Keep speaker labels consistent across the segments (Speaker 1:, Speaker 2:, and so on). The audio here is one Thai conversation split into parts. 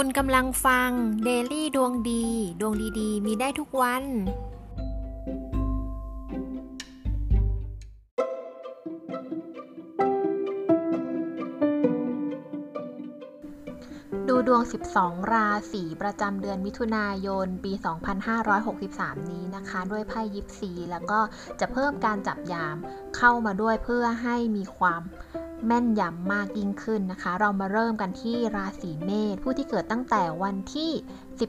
Speaker 1: คุณกำลังฟัง Daily ดวงดี ดวงดีๆ มีได้ทุกวัน ดูดวง 12 ราศีประจำเดือนมิถุนายน ปี 2563 นี้นะคะ ด้วยไพ่ยิปซี แล้วก็จะเพิ่มการจับยามเข้ามาด้วยเพื่อให้มีความ แม่นยำมากยิ่งขึ้นนะคะ เรามาเริ่มกันที่ราศีเมษผู้ที่เกิดตั้งแต่วันที่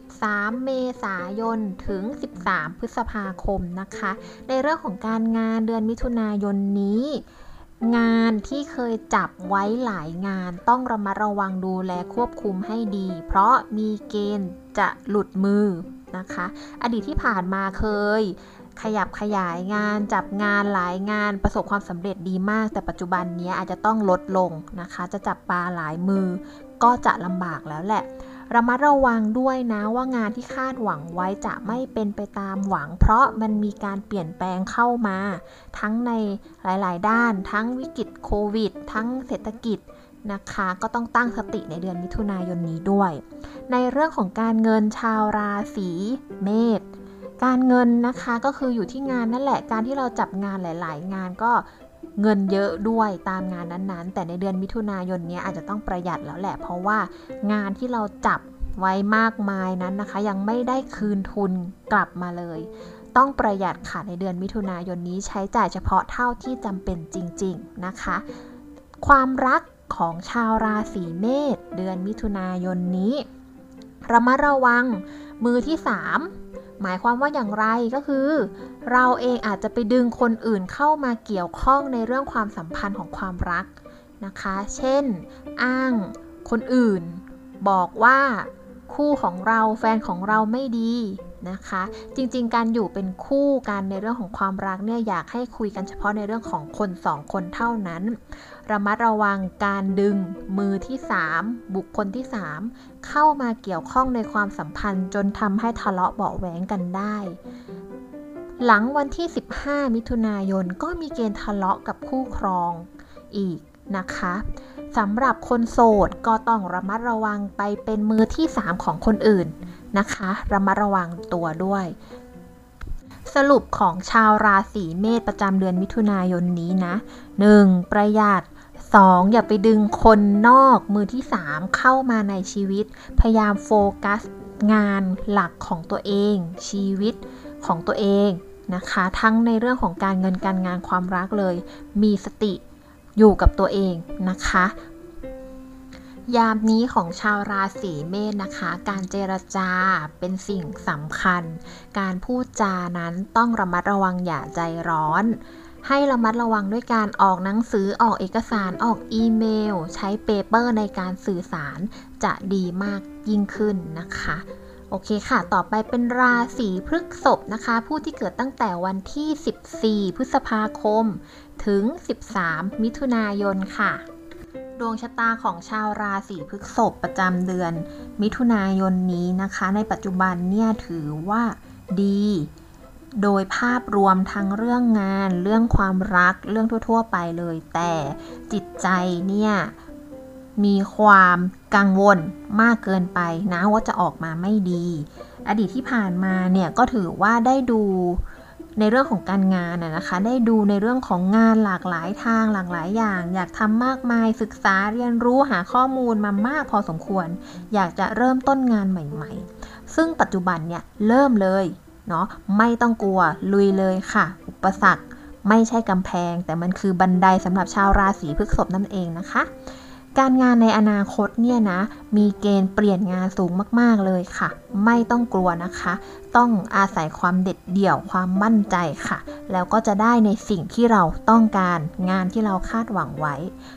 Speaker 1: 13 เมษายนถึง 13 พฤษภาคมนะคะ ในเรื่องของการงานเดือนมิถุนายนนี้งานที่เคยจับไว้หลายงานต้องระมัดระวังดูแลควบคุมให้ดี เพราะมีเกณฑ์จะหลุดมือนะคะ อดีตที่ผ่านมาเคย ขยับขยายงาน จับงานหลายงานประสบความสำเร็จดีมาก แต่ปัจจุบันนี้อาจจะต้องลดลงนะคะ จะจับปลาหลายมือ ก็จะลำบากแล้วแหละระมัดระวังด้วยนะว่างานที่คาดหวังไว้จะไม่เป็นไปตามหวัง เพราะมันมีการเปลี่ยนแปลงเข้ามา ทั้งในหลาย ๆ ด้าน ทั้งวิกฤตโควิด ทั้งเศรษฐกิจนะคะ ก็ต้องตั้งสติในเดือนมิถุนายนนี้ด้วย ในเรื่องของการเงินชาวราศีเมษ การเงินนะคะก็คืออยู่ที่งานนั่นแหละ การที่เราจับงานหลาย ๆ งานก็เงินเยอะด้วยตามงานนั้นๆ แต่ในเดือนมิถุนายนนี้อาจจะต้องประหยัดแล้วแหละ เพราะว่างานที่เราจับไว้มากมายนั้นนะคะ ยังไม่ได้คืนทุนกลับมาเลย ต้องประหยัดค่ะในเดือนมิถุนายนนี้ใช้จ่ายเฉพาะเท่าที่จำเป็นจริง ๆ นะคะ ความรักของชาวราศีเมษเดือนมิถุนายนนี้ระมัดระวังมือที่ 3 หมายความว่าอย่างไรก็คือ เราเองอาจจะไปดึงคนอื่นเข้ามาเกี่ยวข้องในเรื่องความสัมพันธ์ของความรักนะคะ เช่น อ้างคนอื่น บอกว่าคู่ของเราแฟนของเราไม่ดีนะคะ จริงๆ การอยู่เป็นคู่กันในเรื่องของความรักเนี่ยอยากให้คุยกันเฉพาะในเรื่องของคนสองคนเท่านั้น ระมัดระวังการดึงมือที่ 3 บุคคลที่ 3 เข้ามาเกี่ยวข้องในความสัมพันธ์ จนทำให้ทะเลาะเบาแหวงกันได้ หลังวันที่ 15 มิถุนายนก็มีเกณฑ์ทะเลาะกับคู่ครองอีกนะคะสำหรับคนโสดก็ต้องระมัดระวังไปเป็นมือที่ 3 ของคนอื่นนะคะ ระมัดระวังตัวด้วย สรุปของชาวราศีเมษประจำเดือนมิถุนายนนี้นะ 1. ประหยัด 2. อย่าไปดึงคนนอกมือที่ 3 เข้ามาในชีวิต พยายามโฟกัสงานหลักของตัวเอง ชีวิตของตัวเองนะคะ ทั้งในเรื่องของการเงินการงานความรักเลย มีสติอยู่กับตัวเองนะคะ ยามนี้ของชาวราศีเมษนะคะ การเจรจาเป็นสิ่งสำคัญ การพูดจานั้นต้องระมัดระวังอย่าใจร้อน ให้ระมัดระวังด้วยการออกหนังสือออกเอกสารออกอีเมล ใช้เปเปอร์ในการสื่อสารจะดีมากยิ่งขึ้นนะคะโอเคค่ะ ต่อไปเป็นราศีพฤษภนะคะ ผู้ที่เกิดตั้งแต่วันที่ 14 พฤษภาคม ถึง 13 มิถุนายนค่ะ ดวงชะตาของชาวราศีพฤษภประจำเดือน มิถุนายนนี้นะคะ ในปัจจุบันเนี่ยถือว่าดี โดยภาพรวมทั้งเรื่องงาน เรื่องความรัก เรื่องทั่ว ๆ ไปเลย แต่จิตใจเนี่ยมีความกังวลมากเกินไปนะว่าจะออกมาไม่ดี อดีตที่ผ่านมาเนี่ยก็ถือว่าได้ดูในเรื่องของการงานนะคะ ได้ดูในเรื่องของงานหลากหลายทางหลากหลายอย่าง อยากทำมากมายศึกษาเรียนรู้หาข้อมูลมามากพอสมควร อยากจะเริ่มต้นงานใหม่ ๆ ซึ่งปัจจุบันเนี่ยเริ่มเลย เนาะไม่ต้องกลัวลุยเลยค่ะ อุปสรรคไม่ใช่กำแพง แต่มันคือบันไดสำหรับชาวราศีพฤษภนั่นเองนะคะ การงานในอนาคตเนี่ยนะ มีเกณฑ์เปลี่ยนงานสูงมากๆเลยค่ะ ไม่ต้องกลัวนะคะ ต้องอาศัยความเด็ดเดี่ยวความมั่นใจค่ะ แล้วก็จะได้ในสิ่งที่เราต้องการงานที่เราคาดหวังไว้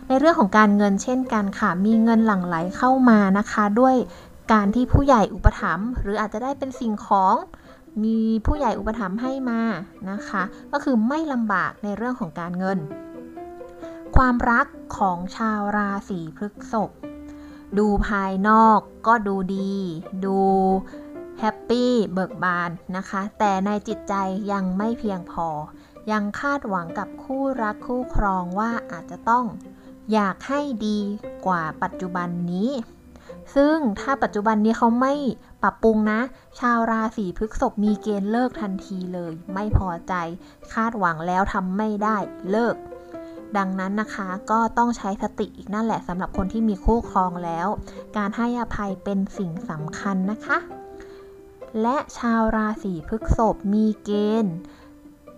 Speaker 1: ในเรื่องของการเงินเช่นกันค่ะ มีเงินหลั่งไหลเข้ามานะคะ ด้วยการที่ผู้ใหญ่อุปถัมภ์หรืออาจจะได้เป็นสิ่งของ มีผู้ใหญ่อุปถัมภ์ให้มานะคะ ก็คือไม่ลำบากในเรื่องของการเงิน ความรักของชาวราศีพฤษภดูภายนอกก็ดูดี ดูแฮปปี้เบิกบานนะคะ แต่ในจิตใจยังไม่เพียงพอ ยังคาดหวังกับคู่รักคู่ครองว่าอาจจะต้องอยากให้ดีกว่าปัจจุบันนี้ ซึ่งถ้าปัจจุบันนี้เขาไม่ ปรับปรุงนะ ชาวราศีพฤษภมีเกณฑ์เลิกทันทีเลย ไม่พอใจ คาดหวังแล้วทำไม่ได้เลิก ดังนั้นนะคะก็ต้องใช้สติอีกนั่นแหละสำหรับคนที่มีคู่ครองแล้ว การให้อภัยเป็นสิ่งสำคัญนะคะ และชาวราศีพฤษภมีเกณฑ์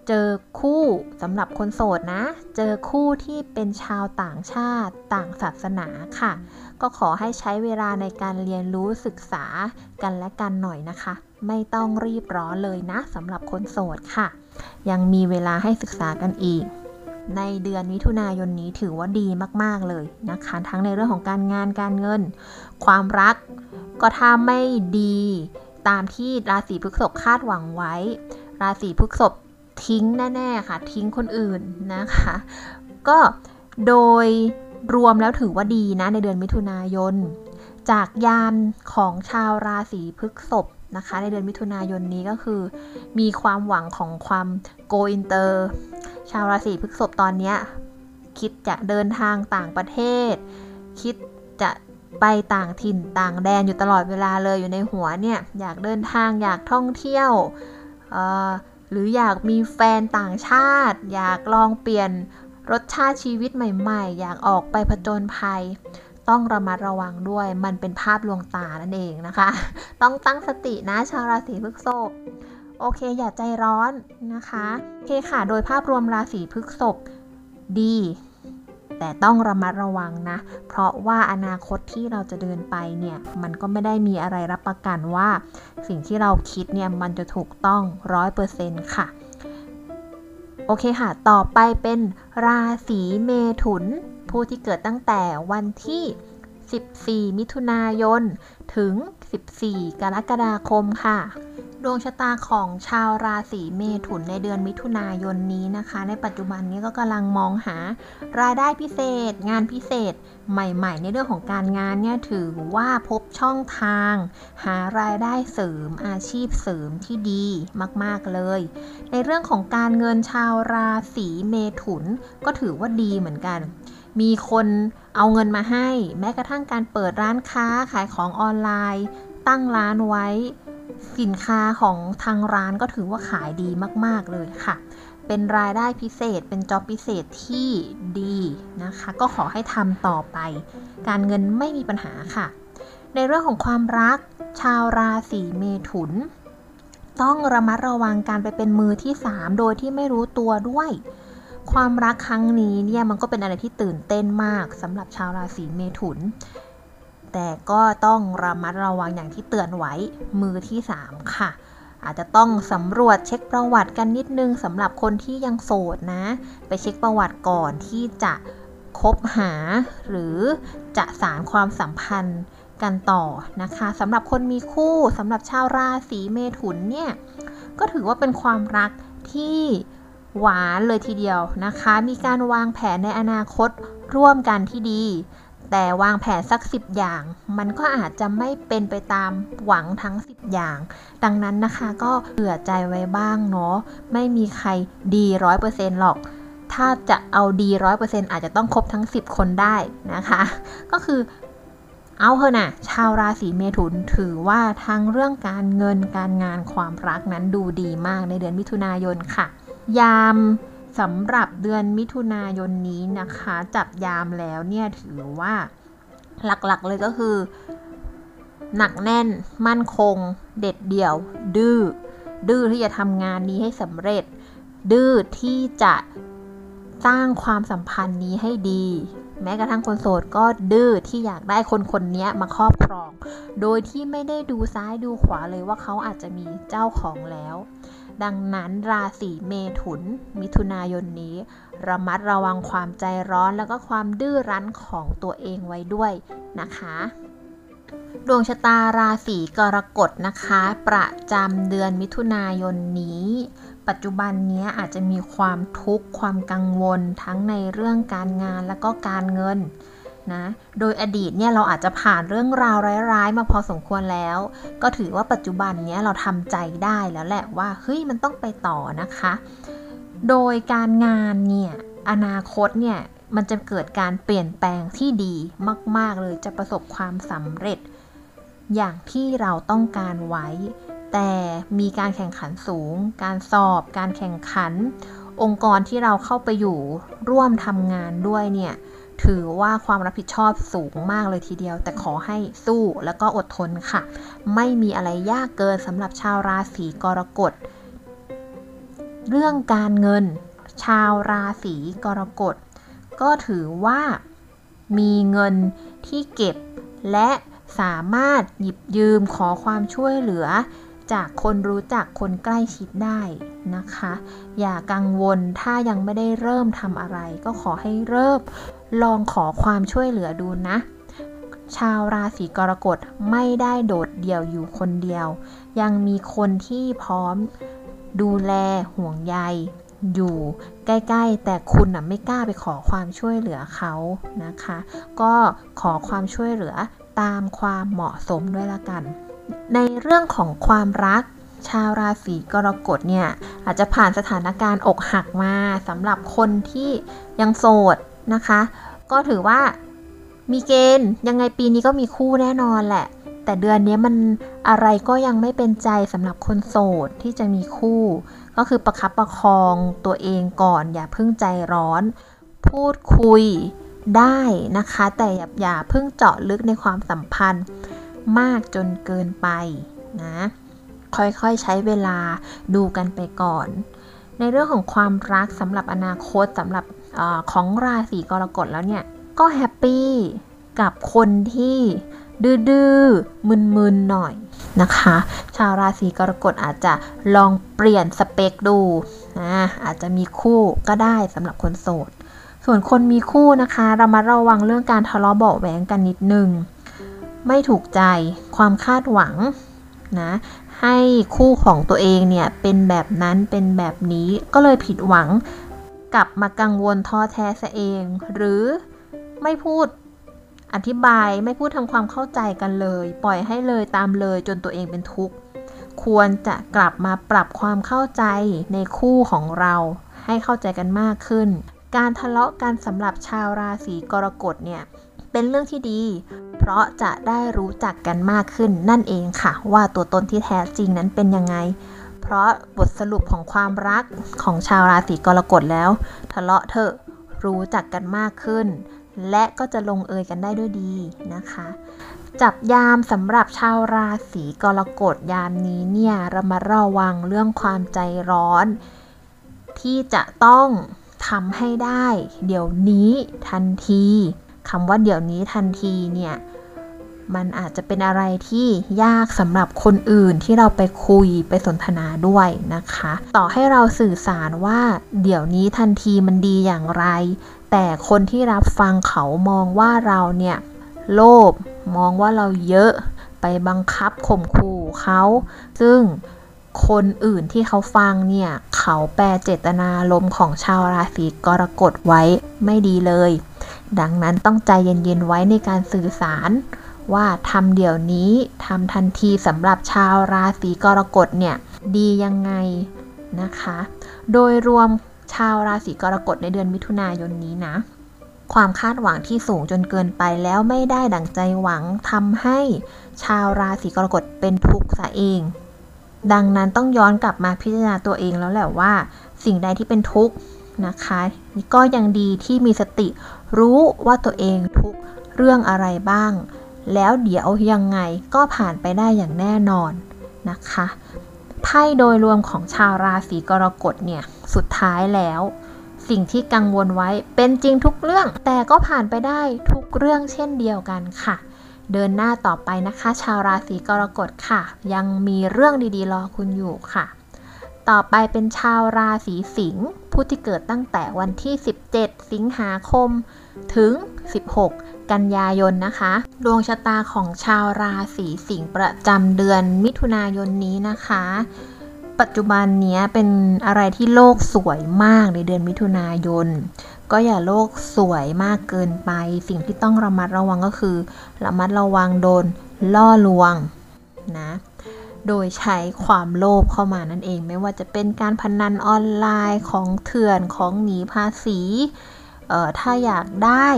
Speaker 1: เจอคู่สำหรับคนโสดนะ เจอคู่ที่เป็นชาวต่างชาติต่างศาสนาค่ะ ก็ขอให้ใช้เวลาในการเรียนรู้ศึกษากันและกันหน่อยนะคะ ไม่ต้องรีบร้อนเลยนะสำหรับคนโสดค่ะ ยังมีเวลาให้ศึกษากันอีก ในเดือนมิถุนายนนี้ถือว่าดีมากๆเลยนะคะ ทั้งในเรื่องของการงานการเงิน ความรักก็ถ้าไม่ดี ตามที่ราศีพฤษภคาดหวังไว้ ราศีพฤษภ ทิ้งแน่ๆค่ะ ทิ้งคนอื่นนะคะ ก็โดยรวมแล้วถือว่าดีนะในเดือนมิถุนายน จากยานของชาวราศีพฤษภนะคะ ในเดือนมิถุนายนนี้ก็คือ มีความหวังของความ go inter ชาวราศีพฤษภตอนนี้คิดจะเดินทางต่างประเทศ คิดจะไปต่างถิ่นต่างแดนอยู่ตลอดเวลาเลยอยู่ในหัวเนี่ย อยากเดินทางอยากท่องเที่ยวออ หรืออยากมีแฟนต่างชาติ อยากลองเปลี่ยนรสชาติชีวิตใหม่ ๆ อยากออกไปผจญภัย ต้องระมัดระวังด้วย มันเป็นภาพลวงตานั่นเองนะคะ ต้องตั้งสตินะชาวราศีพฤษภโอเค อย่าใจร้อนนะคะ โอเคค่ะ โดยภาพรวมราศีพฤษภดี แต่ต้องระมัดระวังนะ เพราะว่าอนาคตที่เราจะเดินไปเนี่ย มันก็ไม่ได้มีอะไรรับประกันว่า สิ่งที่เราคิดเนี่ย มันจะถูกต้องร้อยเปอร์เซ็นต์ค่ะ โอเคค่ะ ต่อไปเป็นราศีเมถุน ผู้ที่เกิดตั้งแต่วันที่ 14 มิถุนายน ถึง 14 กรกฎาคมค่ะ ดวงชะตาของชาวราศีเมถุนในเดือนมิถุนายนนี้นะคะ ในปัจจุบันนี้ก็กำลังมองหารายได้พิเศษ งานพิเศษ ใหม่ ๆ ในเรื่องของการงานเนี่ยถือว่าพบช่องทาง หารายได้เสริมอาชีพเสริมที่ดีมากๆเลย ในเรื่องของการเงินชาวราศีเมถุนก็ถือว่าดีเหมือนกันมีคนเอาเงินมาให้ แม้กระทั่งการเปิดร้านค้าขายของออนไลน์ ตั้งร้านไว้ สินค้าของทางร้านก็ถือว่าขายดีมาก ๆ เลยค่ะ เป็นรายได้พิเศษ เป็นจ็อบพิเศษที่ดีนะคะ ก็ขอให้ทำต่อไป การเงินไม่มีปัญหาค่ะ ในเรื่องของความรัก ชาวราศีเมถุน ต้องระมัดระวังการไปเป็นมือที่ 3 โดยที่ไม่รู้ตัวด้วย ความรักครั้งนี้เนี่ยมันก็เป็นอะไรที่ตื่นเต้นมากสำหรับชาวราศีเมถุน แต่ก็ต้องระมัดระวังอย่างที่เตือนไว้มือที่ 3 ค่ะ อาจจะต้องสำรวจเช็คประวัติกันนิดนึงสำหรับคนที่ยังโสดนะ ไปเช็คประวัติก่อนที่จะคบหา หรือจะสารความสัมพันธ์กันต่อนะคะสำหรับคนมีคู่สำหรับชาวราศีเมถุนเนี่ยก็ถือว่าเป็นความรักที่หวานเลยทีเดียวนะคะ มีการวางแผนในอนาคตร่วมกันที่ดี แต่วางแผนสัก 10 อย่าง มันก็อาจจะไม่เป็นไปตามหวังทั้ง 10 อย่าง ดังนั้นนะคะก็เผื่อใจไว้บ้างเนาะไม่มีใครดีร้อยเปอร์เซ็นต์หรอกถ้าจะเอาดีร้อยเปอร์เซ็นต์อาจจะต้องครบทั้ง 10 คนได้นะคะ ก็คือเอาเถอะนะชาวราศีเมถุนถือว่าทั้งเรื่องการเงินการงานความรักนั้นดูดีมากในเดือนมิถุนายนค่ะ ยาม สำหรับเดือนมิถุนายนนี้นะคะ จับยามแล้วเนี่ยถือว่าหลักๆเลยก็คือ หนักแน่นมั่นคง เด็ดเดี่ยว ดื้อดื้อที่จะทำงานนี้ให้สำเร็จ ดื้อที่จะสร้างความสัมพันธ์นี้ให้ดี แม้กระทั่งคนโสดก็ดื้อที่อยากได้คนคนนี้มาครอบครอง โดยที่ไม่ได้ดูซ้ายดูขวาเลยว่าเขาอาจจะมีเจ้าของแล้ว ดังนั้นราศีเมถุน มิถุนายนนี้ ระมัดระวังความใจร้อนแล้วก็ความดื้อรั้นของตัวเองไว้ด้วยนะคะดวงชะตาราศีกรกฎนะคะ ประจำเดือนมิถุนายนนี้ ปัจจุบันนี้อาจจะมีความทุกข์ความกังวลทั้งในเรื่องการงานและก็การเงิน นะ โดยอดีตเนี่ยเราอาจจะผ่านเรื่องราวร้ายๆ มาพอสมควรแล้ว ก็ถือว่าปัจจุบันเนี้ยเราทำใจได้แล้วแหละว่าเฮ้ยมันต้องไปต่อนะคะ โดยการงานเนี่ยอนาคตเนี่ยมันจะเกิดการเปลี่ยนแปลงที่ดีมาก ๆ เลยจะประสบความสำเร็จ อย่างที่เราต้องการไว้ แต่มีการแข่งขันสูง การสอบ การแข่งขัน องค์กรที่เราเข้าไปอยู่ร่วมทำงานด้วยเนี่ย ถือว่าความรับผิดชอบสูงมากเลยทีเดียว แต่ขอให้สู้แล้วก็อดทนค่ะ ไม่มีอะไรยากเกินสำหรับชาวราศีกรกฎ เรื่องการเงิน ชาวราศีกรกฎ ก็ถือว่ามีเงินที่เก็บ และสามารถหยิบยืมขอความช่วยเหลือจากคนรู้จักคนใกล้ชิดได้นะคะ อย่ากังวลถ้ายังไม่ได้เริ่มทำอะไร ก็ขอให้เริ่ม ลองขอความช่วยเหลือดูนะ ชาวราศีกรกฎไม่ได้โดดเดี่ยวอยู่คนเดียว ยังมีคนที่พร้อมดูแลห่วงใยอยู่ใกล้ๆ แต่คุณนะไม่กล้าไปขอความช่วยเหลือเขานะคะ ก็ขอความช่วยเหลือตามความเหมาะสมด้วยละกัน ในเรื่องของความรัก ชาวราศีกรกฎเนี่ย อาจจะผ่านสถานการณ์อกหักมาสำหรับคนที่ยังโสด นะคะ ก็ถือว่ามีเกณฑ์ยังไงปีนี้ก็มีคู่แน่นอนแหละ แต่เดือนนี้มันอะไรก็ยังไม่เป็นใจสำหรับคนโสดที่จะมีคู่ ก็คือประคับประคองตัวเองก่อนอย่าเพิ่งใจร้อน พูดคุยได้นะคะ แต่อย่าอย่าเพิ่งเจาะลึกในความสัมพันธ์มากจนเกินไปนะค่อยๆใช้เวลาดูกันไปก่อน ในเรื่องของความรักสำหรับอนาคตสำหรับ อของราศีกรกฎแล้วเนี่ย ก็ happy กับคนที่ดื้อๆมึนๆหน่อยนะคะ ชาวราศีกรกฎอาจจะลองเปลี่ยนสเปคดูนะอาจจะมีคู่ก็ได้สำหรับคนโสด ส่วนคนมีคู่นะคะเรามาระวังเรื่องการทะเลาะเบาะแว้งกันนิดนึง ไม่ถูกใจความคาดหวังนะให้คู่ของตัวเองเนี่ยเป็นแบบนั้นเป็นแบบนี้ก็เลยผิดหวัง กลับมากังวลท้อแท้ซะเอง หรือไม่พูดอธิบายไม่พูดทำความเข้าใจกันเลย ปล่อยให้เลยตามเลยจนตัวเองเป็นทุกข์ ควรจะกลับมาปรับความเข้าใจในคู่ของเราให้เข้าใจกันมากขึ้น การทะเลาะกันสำหรับชาวราศีกรกฎเนี่ยเป็นเรื่องที่ดี เพราะจะได้รู้จักกันมากขึ้นนั่นเองค่ะ ว่าตัวตนที่แท้จริงนั้นเป็นยังไง ราะบทสรุปของความรักของชาวราศีกรกฎแล้ว ทะเลาะเถอะรู้จักกันมากขึ้น และก็จะลงเอยกันได้ด้วยดีนะคะ จับยามสำหรับชาวราศีกรกฎยามนี้เนี่ยระมัดระวังเรื่องความใจร้อน ที่จะต้องทำให้ได้ เดี๋ยวนี้ทันทีคำว่าเดี๋ยวนี้ทันทีเนี่ย มันอาจจะเป็นอะไรที่ยากสำหรับคนอื่นที่เราไปคุยไปสนทนาด้วยนะคะ ต่อให้เราสื่อสารว่า เดี๋ยวนี้ทันทีมันดีอย่างไร แต่คนที่รับฟังเขามองว่าเราเนี่ย โลภมองว่าเราเยอะไปบังคับข่มขู่เขา ซึ่งคนอื่นที่เขาฟังเนี่ย เขาแปลเจตนาลมของชาวราศีกรกฎไว้ไม่ดีเลย ดังนั้นต้องใจเย็นๆไว้ในการสื่อสาร ว่าทำเดี๋ยวนี้ทำทันทีสำหรับชาวราศีกรกฎเนี่ยดียังไงนะคะ โดยรวมชาวราศีกรกฎในเดือนมิถุนายนนี้นะ ความคาดหวังที่สูงจนเกินไปแล้วไม่ได้ดั่งใจหวังทำให้ชาวราศีกรกฎเป็นทุกข์ซะเอง ดังนั้นต้องย้อนกลับมาพิจารณาตัวเองแล้วแหละว่า สิ่งใดที่เป็นทุกข์นะคะก็ยังดีที่มีสติรู้ว่าตัวเองทุกเรื่องอะไรบ้าง แล้วเดี๋ยวยังไงก็ผ่านไปได้อย่างแน่นอนนะคะไพ่โดยรวมของชาวราศีกรกฎเนี่ยสุดท้ายแล้ว สิ่งที่กังวลไว้เป็นจริงทุกเรื่อง แต่ก็ผ่านไปได้ทุกเรื่องเช่นเดียวกันค่ะ เดินหน้าต่อไปนะคะ ชาวราศีกรกฎค่ะ ยังมีเรื่องดีๆ รอคุณอยู่ค่ะ ต่อไปเป็นชาวราศีสิงห์ผู้ที่เกิดตั้งแต่วันที่ 17 สิงหาคม ถึง 16 กันยายนนะคะ ดวงชะตาของชาวราศีสิงห์ประจำเดือนมิถุนายนนี้นะคะ ปัจจุบันนี้เป็นอะไรที่โลกสวยมากในเดือนมิถุนายน ก็อย่าโลกสวยมากเกินไป สิ่งที่ต้องระมัดระวังก็คือ ระมัดระวังโดนล่อลวงนะโดยใช้ความโลภเข้ามานั่นเอง ไม่ว่าจะเป็นการพนันออนไลน์ของเถื่อนของหนีภาษี เอ่อ ถ้าอยากได้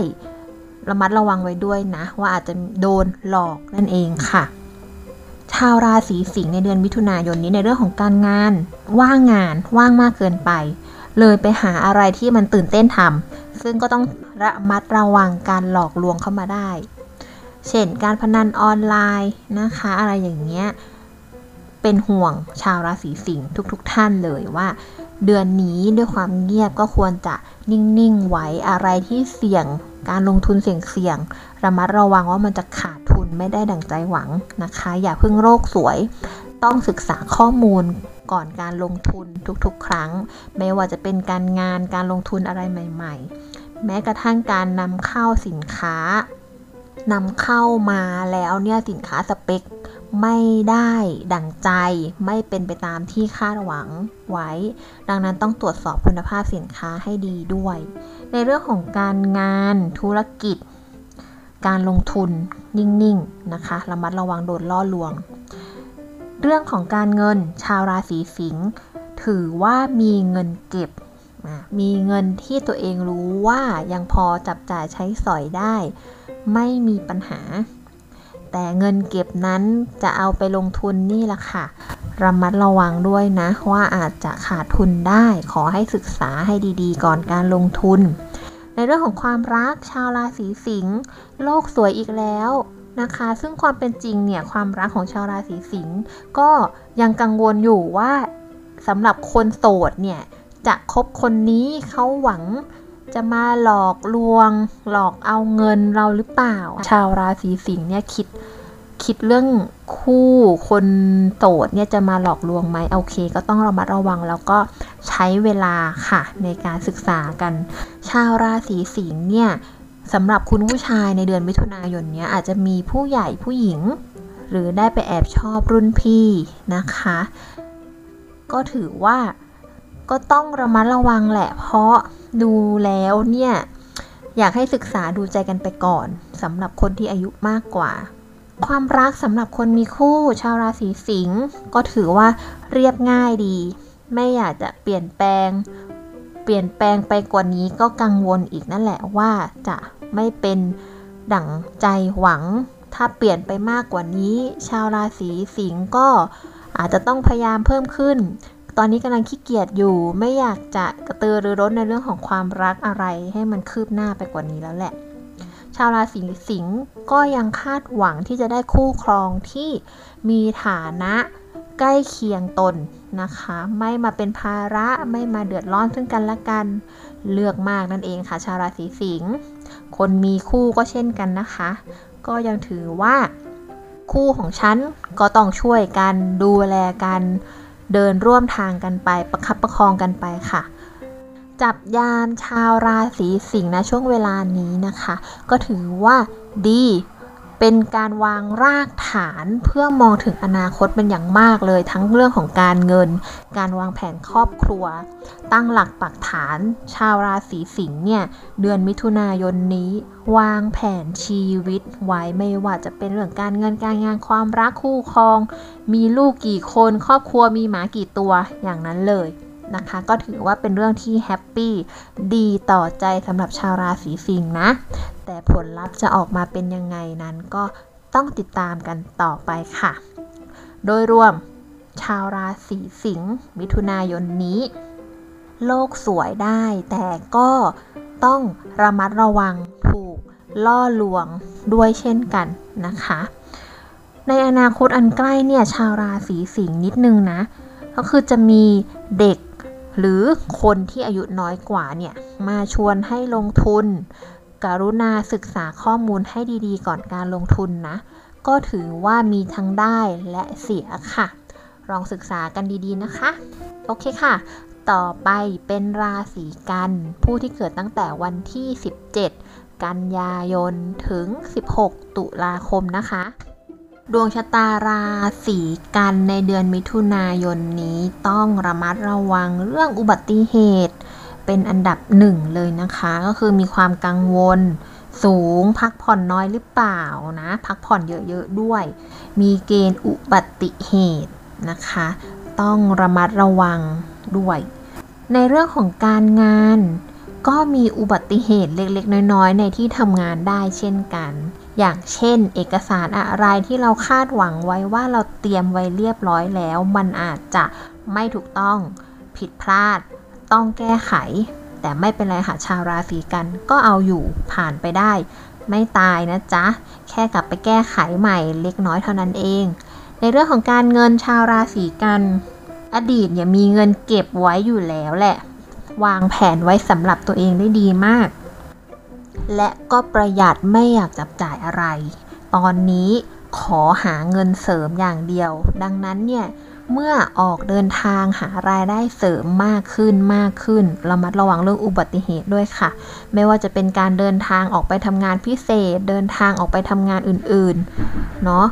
Speaker 1: ระมัดระวังไว้ด้วยนะ ว่าอาจจะโดนหลอกนั่นเองค่ะ ชาวราศีสิงห์ในเดือนมิถุนายนนี้ในเรื่องของการงาน ว่างงานว่างมากเกินไป เลยไปหาอะไรที่มันตื่นเต้นทำซึ่งก็ต้องระมัดระวังการหลอกลวงเข้ามาได้ เช่น การพนันออนไลน์นะคะ อะไรอย่างเงี้ยเป็นห่วงชาวราศีสิงห์ทุกๆทท่านเลยว่า เดือนนี้ด้วยความเงียบก็ควรจะนิ่ง ๆ ไว้อะไรที่เสี่ยง การลงทุนเสี่ยงๆระมัดระวังว่ามันจะขาดทุนไม่ได้ดั่งใจหวังนะคะ อย่าเพิ่งโรคสวย ต้องศึกษาข้อมูลก่อนการลงทุนทุกๆ ครั้ง ไม่ว่าจะเป็นการงานการลงทุนอะไรใหม่ ๆ แม้กระทั่งการนำเข้าสินค้านำเข้ามาแล้วเนี่ยสินค้าสเปคไม่ได้ดั่งใจไม่เป็นไปตามที่คาดหวังไว้ ดังนั้นต้องตรวจสอบคุณภาพสินค้าให้ดีด้วย ในเรื่องของการงานธุรกิจ การลงทุนนิ่งๆนะคะระมัดระวังโดนล่อลวง เรื่องของการเงินชาวราศีสิงห์ถือว่ามีเงินเก็บ มีเงินที่ตัวเองรู้ว่ายังพอจับจ่ายใช้สอยได้ ไม่มีปัญหา แต่เงินเก็บนั้นจะเอาไปลงทุนนี่แหละค่ะระมัดระวังด้วยนะว่าอาจจะขาดทุนได้ ขอให้ศึกษาให้ดีๆ ก่อนการลงทุน ในเรื่องของความรักชาวราศีสิงห์โลกสวยอีกแล้วนะคะ ซึ่งความเป็นจริงเนี่ยความรักของชาวราศีสิงห์ก็ยังกังวลอยู่ว่าสำหรับคนโสดเนี่ยจะคบคนนี้เขาหวังจะมาหลอกลวง หลอกเอาเงินเราหรือเปล่า ชาวราศีสิงห์เนี่ยคิด คิดเรื่องคู่คนโสดเนี่ยจะมาหลอกลวงไหมโอเค ก็ต้องระมัดระวังแล้วก็ใช้เวลาค่ะในการศึกษากัน ชาวราศีสิงห์เนี่ยสำหรับคุณผู้ชายในเดือนมิถุนายนเนี้ยอาจจะมีผู้ใหญ่ผู้หญิง หรือได้ไปแอบชอบรุ่นพี่นะคะ ก็ถือว่าก็ต้องระมัดระวังแหละ เพราะดูแล้วเนี่ย อยากให้ศึกษาดูใจกันไปก่อนสำหรับคนที่อายุมากกว่า ความรักสำหรับคนมีคู่ ชาวราศีสิงห์ก็ถือว่าเรียบง่ายดี ไม่อยากจะเปลี่ยนแปลง เปลี่ยนแปลงไปกว่านี้ก็กังวลอีกนั่นแหละว่าจะไม่เป็นดั่งใจหวัง ถ้าเปลี่ยนไปมากกว่านี้ ชาวราศีสิงห์ก็อาจจะต้องพยายามเพิ่มขึ้น ตอนนี้กำลังขี้เกียจอยู่ ไม่อยากจะกระตือรือร้นในเรื่องของความรักอะไรให้มันคืบหน้าไปกว่านี้แล้วแหละ ชาวราศีสิงห์ก็ยังคาดหวังที่จะได้คู่ครองที่มีฐานะใกล้เคียงตนนะคะ ไม่มาเป็นภาระไม่มาเดือดร้อนซึ่งกันและกัน เลือกมากนั่นเองค่ะ ชาวราศีสิงห์คนมีคู่ก็เช่นกันนะคะ ก็ยังถือว่าคู่ของฉันก็ต้องช่วยกันดูแลกัน เดินร่วมทางกันไปประคับประคองกันไปค่ะ จับยามชาวราศีสิงห์นะช่วงเวลานี้นะคะ ก็ถือว่าดีเป็นการวางรากฐานเพื่อมองถึงอนาคตเป็นอย่างมากเลย ทั้งเรื่องของการเงิน การวางแผนครอบครัว ตั้งหลักปักฐาน ชาวราศีสิงห์เนี่ย เดือนมิถุนายนนี้ วางแผนชีวิตไว้ไม่ว่าจะเป็นเรื่องการเงินการงานความรักคู่ครอง มีลูกกี่คนครอบครัวมีหมากี่ตัวอย่างนั้นเลย นะคะ ก็ถือว่าเป็นเรื่องที่แฮปปี้ดีต่อใจสำหรับชาวราศีสิงห์นะ แต่ผลลัพธ์จะออกมาเป็นยังไงนั้นก็ต้องติดตามกันต่อไปค่ะ โดยรวมชาวราศีสิงห์มิถุนายนนี้ โลกสวยได้ แต่ก็ต้องระมัดระวังถูกล่อลวงด้วยเช่นกันนะคะ ในอนาคตอันใกล้เนี่ยชาวราศีสิงห์นิดนึงนะ ก็คือจะมีเด็ก หรือคนที่อายุน้อยกว่าเนี่ยมาชวนให้ลงทุน กรุณาศึกษาข้อมูลให้ดีๆ ก่อนการลงทุนนะ ก็ถือว่ามีทั้งได้และเสียค่ะ ลองศึกษากันดีๆนะคะ โอเคค่ะ ต่อไปเป็นราศีกัน ผู้ที่เกิดตั้งแต่วันที่ 17 กันยายนถึง 16 ตุลาคมนะคะ ดวงชะตาราศีกันในเดือนมิถุนายนนี้ต้องระมัดระวังเรื่องอุบัติเหตุ เป็นอันดับหนึ่งเลยนะคะ ก็คือมีความกังวลสูงพักผ่อนน้อยหรือเปล่านะ พักผ่อนเยอะๆด้วย มีเกณฑ์อุบัติเหตุนะคะ ต้องระมัดระวังด้วย ในเรื่องของการงาน ก็มีอุบัติเหตุเล็กๆ น้อยๆ ในที่ทำงานได้เช่นกัน อย่างเช่น เอกสารอะไรที่เราคาดหวังไว้ว่าเราเตรียมไว้เรียบร้อยแล้ว มันอาจจะไม่ถูกต้องผิดพลาด ต้องแก้ไข แต่ไม่เป็นไรค่ะชาวราศีกัน ก็เอาอยู่ผ่านไปได้ ไม่ตายนะจ๊ะ แค่กลับไปแก้ไขใหม่เล็กน้อยเท่านั้นเอง ในเรื่องของการเงินชาวราศีกัน อดีตเนี่ยมีเงินเก็บไว้อยู่แล้วแหละ วางแผนไว้สำหรับตัวเองได้ดีมาก และก็ประหยัดไม่อยากจับจ่ายอะไร ตอนนี้ขอหาเงินเสริมอย่างเดียว ดังนั้นเนี่ยเมื่อออกเดินทางหารายได้เสริมมากขึ้นมากขึ้นระมัดระวังเรื่องอุบัติเหตุด้วยค่ะ ไม่ว่าจะเป็นการเดินทางออกไปทำงานพิเศษ เดินทางออกไปทำงานอื่นๆเนาะ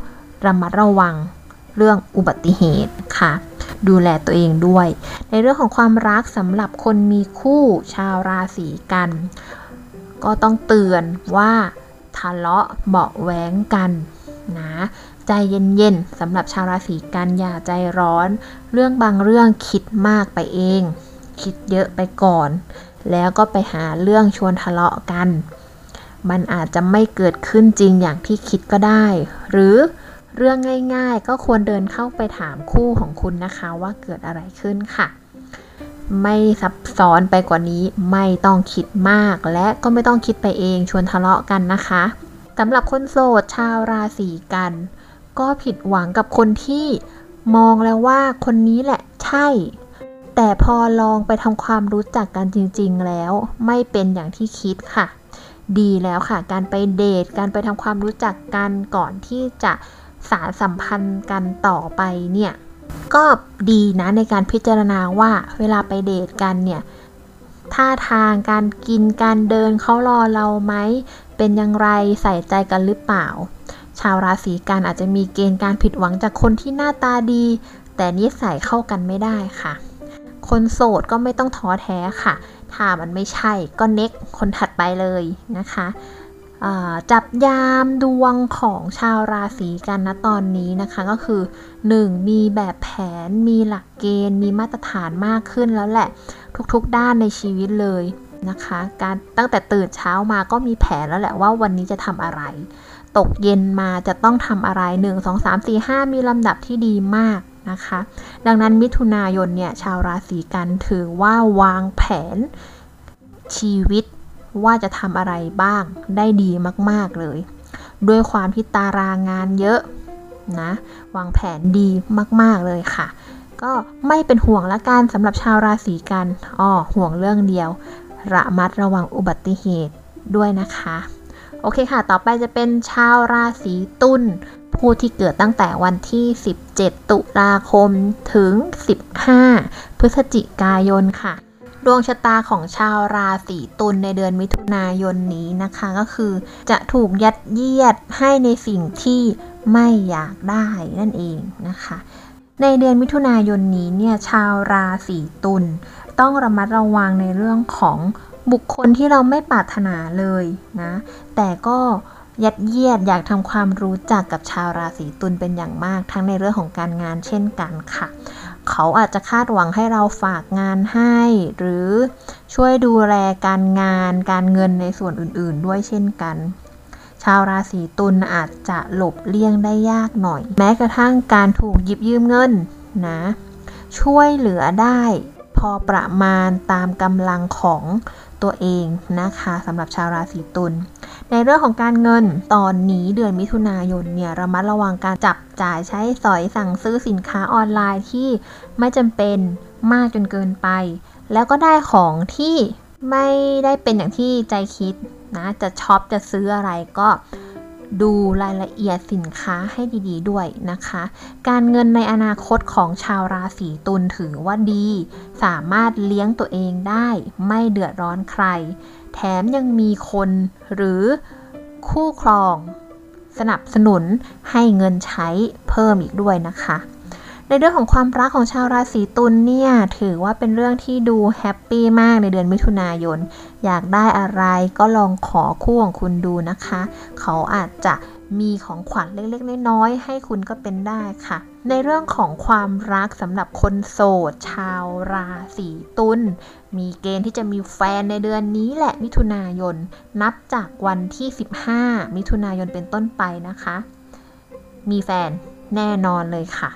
Speaker 1: ระมัดระวังเรื่องอุบัติเหตุค่ะ ดูแลตัวเองด้วย ในเรื่องของความรักสำหรับคนมีคู่ชาวราศีกัน ก็ต้องเตือนว่าทะเลาะเบาแหวงกันนะใจเย็นๆสำหรับชาวราศีกันอย่าใจร้อน เรื่องบางเรื่องคิดมากไปเอง คิดเยอะไปก่อน แล้วก็ไปหาเรื่องชวนทะเลาะกัน มันอาจจะไม่เกิดขึ้นจริงอย่างที่คิดก็ได้ หรือเรื่องง่ายๆ ก็ควรเดินเข้าไปถามคู่ของคุณนะคะว่าเกิดอะไรขึ้นค่ะ ไม่ซับซ้อนไปกว่านี้ไม่ต้องคิดมาก และก็ไม่ต้องคิดไปเองชวนทะเลาะกันนะคะสำหรับคนโสดชาวราศีกัน ก็ผิดหวังกับคนที่มองแล้วว่าคนนี้แหละใช่ แต่พอลองไปทำความรู้จักกันจริง ๆ แล้ว ไม่เป็นอย่างที่คิดค่ะ ดีแล้วค่ะ การไปเดทการไปทำความรู้จักกันก่อนที่จะสารสัมพันธ์กันต่อไปเนี่ย ก็ดีนะในการพิจารณาว่าเวลาไปเดทกันเนี่ยท่าทางการกินการเดินเขารอเราไหม เป็นอย่างไรใส่ใจกันหรือเปล่า ชาวราศีกันอาจจะมีเกณฑ์การผิดหวังจากคนที่หน้าตาดี แต่นิสัยเข้ากันไม่ได้ค่ะ คนโสดก็ไม่ต้องท้อแท้ค่ะ ถ้ามันไม่ใช่ก็เน็กคนถัดไปเลยนะคะ จับยามดวงของชาวราศีกันนะตอนนี้นะคะก็คือ 1. มีแบบแผนมีหลักเกณฑ์ มีมาตรฐานมากขึ้นแล้วแหละ ทุกๆด้านในชีวิตเลยนะคะ การตั้งแต่ตื่นเช้ามาก็มีแผนแล้วแหละว่าวันนี้จะทำอะไร ตกเย็นมาจะต้องทำอะไร 1 2 3 4 5 มีลำดับที่ดีมากนะคะ ดังนั้นมิถุนายนเนี่ยชาวราศีกันถือว่าวางแผนชีวิต ว่าจะทำอะไรบ้างได้ดีมาก ๆ เลย ด้วยความที่ตารางงานเยอะนะ วางแผนดีมาก ๆ เลยค่ะ ก็ไม่เป็นห่วงละกันสำหรับชาวราศีกันอ๋อห่วงเรื่องเดียว ระมัดระวังอุบัติเหตุด้วยนะคะ โอเคค่ะ ต่อไปจะเป็นชาวราศีตุลผู้ที่เกิดตั้งแต่วันที่ 17 ตุลาคมถึง 15 พฤศจิกายนค่ะ ดวงชะตาของชาวราศีตุลในเดือนมิถุนายนนี้นะคะก็คือ จะถูกยัดเยียดให้ในสิ่งที่ไม่อยากได้นั่นเองนะคะ ในเดือนมิถุนายนนี้เนี่ยชาวราศีตุลต้องระมัดระวังในเรื่องของบุคคลที่เราไม่ปรารถนาเลยนะ แต่ก็ยัดเยียดอยากทำความรู้จักกับชาวราศีตุลเป็นอย่างมาก ทั้งในเรื่องของการงานเช่นกันค่ะ เขาอาจจะคาดหวังให้เราฝากงานให้ หรือช่วยดูแลการงานการเงินในส่วนอื่นๆ ด้วยเช่นกัน ชาวราศีตุลอาจจะหลบเลี่ยงได้ยากหน่อย แม้กระทั่งการถูกหยิบยืมเงินนะ ช่วยเหลือได้ พอประมาณตามกำลังของ ตัวเองนะคะสำหรับชาวราศีตุลในเรื่องของการเงินตอนนี้เดือนมิถุนายนเนี่ยระมัดระวังการจับจ่ายใช้สอยสั่งซื้อสินค้าออนไลน์ที่ไม่จำเป็นมากจนเกินไป แล้วก็ได้ของที่ไม่ได้เป็นอย่างที่ใจคิดนะจะช็อปจะซื้ออะไรก็ ดูรายละเอียดสินค้าให้ดีๆด้วยนะคะ การเงินในอนาคตของชาวราศีตุลถือว่าดี สามารถเลี้ยงตัวเองได้ ไม่เดือดร้อนใคร แถมยังมีคนหรือคู่ครอง สนับสนุนให้เงินใช้เพิ่มอีกด้วยนะคะ ในเรื่องของความรักของชาวราศีตุลเนี่ยถือว่าเป็นเรื่องที่ดู happy มากในเดือนมิถุนายน อยากได้อะไรก็ลองขอคู่ของคุณดูนะคะ เขาอาจจะมีของขวัญเล็กๆ น้อยๆ ให้คุณก็เป็นได้ค่ะ ในเรื่องของความรักสำหรับคนโสด ชาวราศีตุลมีเกณฑ์ที่จะมีแฟนในเดือนนี้แหละมิถุนายน นับจากวันที่ 15 มิถุนายนเป็นต้นไปนะคะ มีแฟนแน่นอนเลยค่ะ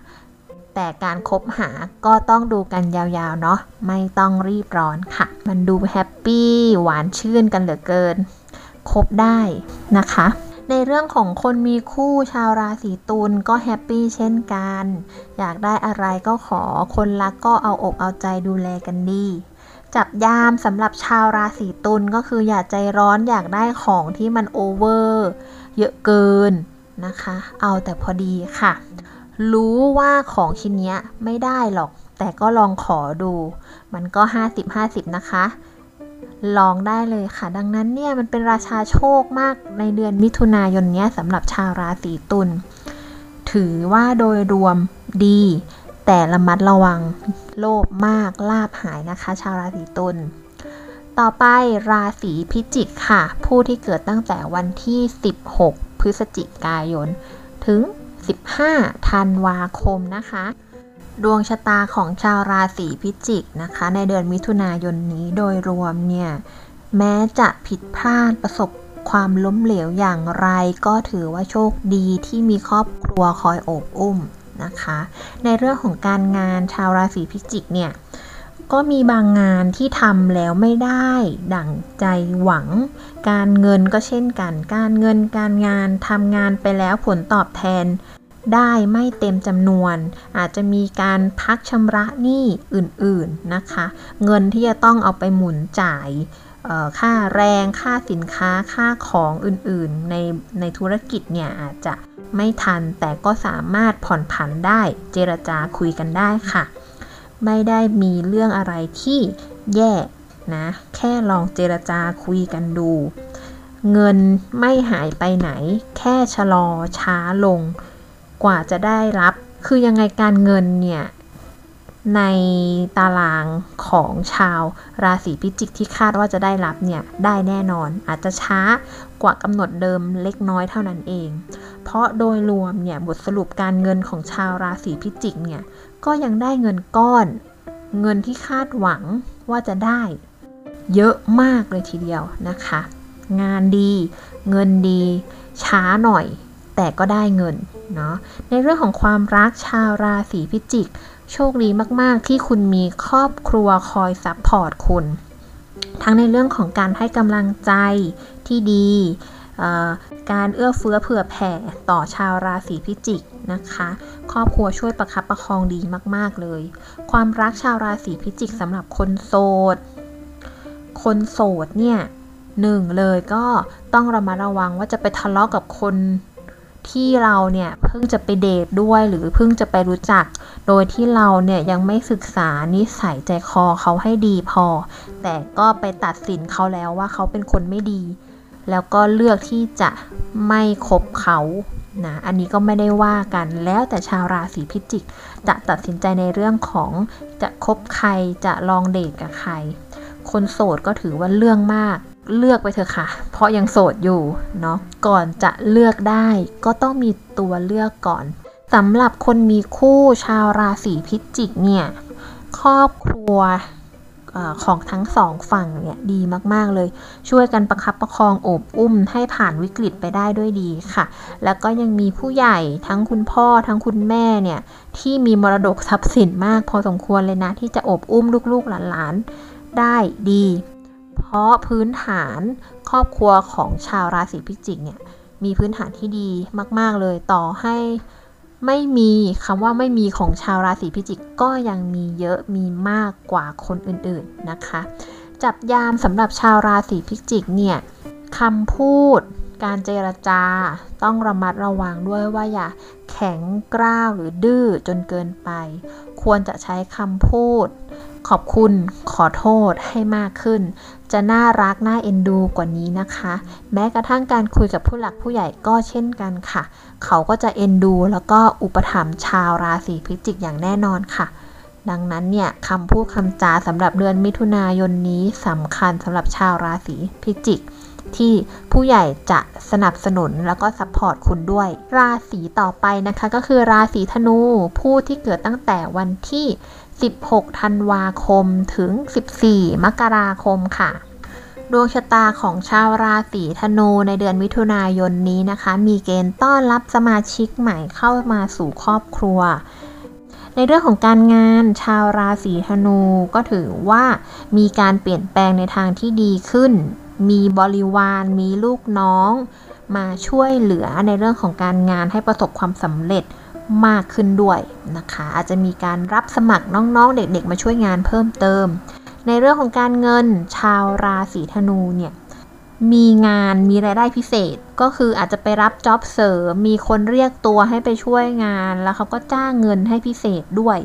Speaker 1: แต่การคบหาก็ต้องดูกันยาวๆเนาะไม่ต้องรีบร้อนค่ะ มันดู happy หวานชื่นกันเหลือเกินคบได้นะคะ ในเรื่องของคนมีคู่ชาวราศีตุลก็ happy เช่นกัน อยากได้อะไรก็ขอคนรักก็เอาอกเอาใจดูแลกันดีจับยามสำหรับชาวราศีตุลก็คืออย่าใจร้อนอยากได้ของที่มัน over เยอะเกินนะคะ เอาแต่พอดีค่ะ รู้ว่าของชิ้นนี้ไม่ได้หรอก แต่ก็ลองขอดู มันก็ 50-50 นะคะ ลองได้เลยค่ะ ดังนั้นเนี่ยมันเป็นราชาโชคมากในเดือนมิถุนายนเนี้ยสำหรับชาวราศีตุล ถือว่าโดยรวมดี แต่ระมัดระวังโลภมากลาบหายนะคะ ชาวราศีตุลต่อไปราศีพิจิกค่ะ ผู้ที่เกิดตั้งแต่วันที่ 16 พฤศจิกายน ถึง 15 ธันวาคมนะคะ ดวงชะตาของชาวราศีพิจิกนะคะ ในเดือนมิถุนายนนี้โดยรวมเนี่ย แม้จะผิดพลาดประสบความล้มเหลวอย่างไรก็ถือว่าโชคดีที่มีครอบครัวคอยโอบอุ้มนะคะ ในเรื่องของการงานชาวราศีพิจิกเนี่ย ก็มีบางงานที่ทำแล้วไม่ได้ ดั่งใจหวัง การเงินก็เช่นกัน การเงินการงานทำงานไปแล้วผลตอบแทน ได้ไม่เต็มจำนวน อาจจะมีการพักชำระหนี้อื่นๆนะคะ เงินที่จะต้องเอาไปหมุนจ่ายค่าแรงค่าสินค้าค่าของอื่นๆ ในในธุรกิจเนี่ยอาจจะไม่ทันแต่ก็สามารถผ่อนผันได้เจรจาคุยกันได้ค่ะ ไม่ได้มีเรื่องอะไรที่แย่นะ แค่ลองเจรจาคุยกันดู เงินไม่หายไปไหน แค่ชะลอช้าลง กว่าจะได้รับ คือยังไงการเงินเนี่ย ในตารางของชาวราศีพิจิกที่คาดว่าจะได้รับเนี่ย ได้แน่นอน อาจจะช้ากว่ากำหนดเดิมเล็กน้อยเท่านั้นเอง เพราะโดยรวมเนี่ย บทสรุปการเงินของชาวราศีพิจิกเนี่ย ก็ยังได้เงินก้อน เงินที่คาดหวังว่าจะได้ เยอะมากเลยทีเดียวนะคะ งานดี เงินดี ช้าหน่อย แต่ก็ได้เงินเนาะในเรื่องของความรักชาวราศีพิจิก โชคดีมาก ๆ ที่คุณมีครอบครัวคอย support คุณ ทั้งในเรื่องของการให้กำลังใจที่ดี การเอื้อเฟื้อเผื่อแผ่ต่อชาวราศีพิจิกนะคะ ครอบครัวช่วยประคับประคองดีมากๆเลย ความรักชาวราศีพิจิกสำหรับคนโสด คนโสดเนี่ยหนึ่งเลยก็ต้องระมัดระวังว่าจะไปทะเลาะกับคนที่เราเนี่ยเพิ่งจะไปเดทด้วยหรือเพิ่งจะไปรู้จัก โดยที่เราเนี่ยยังไม่ศึกษานิสัยใจคอเขาให้ดีพอ แต่ก็ไปตัดสินเขาแล้วว่าเขาเป็นคนไม่ดี แล้วก็เลือกที่จะไม่คบเขานะอันนี้ก็ไม่ได้ว่ากันแล้วแต่ชาวราศีพิจิก จะตัดสินใจในเรื่องของจะคบใครจะลองเดทกับใคร คนโสดก็ถือว่าเรื่องมากเลือกไปเถอะค่ะ เพราะยังโสดอยู่เนาะก่อนจะเลือกได้ก็ต้องมีตัวเลือกก่อนสำหรับคนมีคู่ชาวราศีพิจิกเนี่ยครอบครัว อของทั้งสองฝั่งเนี่ยดีมากๆเลย ช่วยกันประคับประคองโอบอุ้มให้ผ่านวิกฤตไปได้ด้วยดีค่ะ แล้วก็ยังมีผู้ใหญ่ทั้งคุณพ่อทั้งคุณแม่เนี่ยที่มีมรดกทรัพย์สินมากพอสมควรเลยนะ ที่จะโอบอุ้มลูกๆหลานๆได้ดี เพราะพื้นฐานครอบครัวของชาวราศีพิจิกเนี่ยมีพื้นฐานที่ดีมาก ๆเลยต่อให้ ไม่มีคำว่าไม่มีของชาวราศีพิจิกก็ยังมีเยอะมีมากกว่าคนอื่นๆนะคะ จับยามสำหรับชาวราศีพิจิกเนี่ยคำพูด การเจรจาต้องระมัดระวังด้วยว่าอย่าแข็งกร้าวหรือดื้อจนเกินไป ควรจะใช้คำพูด ขอบคุณขอโทษให้มากขึ้น จะน่ารักน่าเอ็นดูกว่านี้นะคะ แม้กระทั่งการคุยกับผู้หลักผู้ใหญ่ก็เช่นกันค่ะ เขาก็จะเอ็นดูแล้วก็อุปถัมภ์ชาวราศีพิจิกอย่างแน่นอนค่ะ ดังนั้นเนี่ยคำพูดคำจาสำหรับเดือนมิถุนายนนี้สำคัญสำหรับชาวราศีพิจิก ที่ผู้ใหญ่จะสนับสนุนแล้วก็ support คุณด้วย ราศีต่อไปนะคะก็คือราศีธนูผู้ที่เกิดตั้งแต่วันที่ 16 ธันวาคมถึง 14 มกราคมค่ะ ดวงชะตาของชาวราศีธนูในเดือนมิถุนายนนี้นะคะ มีเกณฑ์ต้อนรับสมาชิกใหม่เข้ามาสู่ครอบครัว ในเรื่องของการงานชาวราศีธนูก็ถือว่ามีการเปลี่ยนแปลงในทางที่ดีขึ้น มีบริวาร มีลูกน้อง มาช่วยเหลือในเรื่องของการงานให้ประสบความสำเร็จมากขึ้นด้วยนะคะ อาจจะมีการรับสมัครน้องๆ เด็กๆ มาช่วยงานเพิ่มเติม ในเรื่องของการเงินชาวราศีธนูเนี่ยมีงานมีรายได้พิเศษก็คืออาจจะไปรับจ็อบเสริม มีคนเรียกตัวให้ไปช่วยงานแล้วเขาก็จ้างเงินให้พิเศษด้วย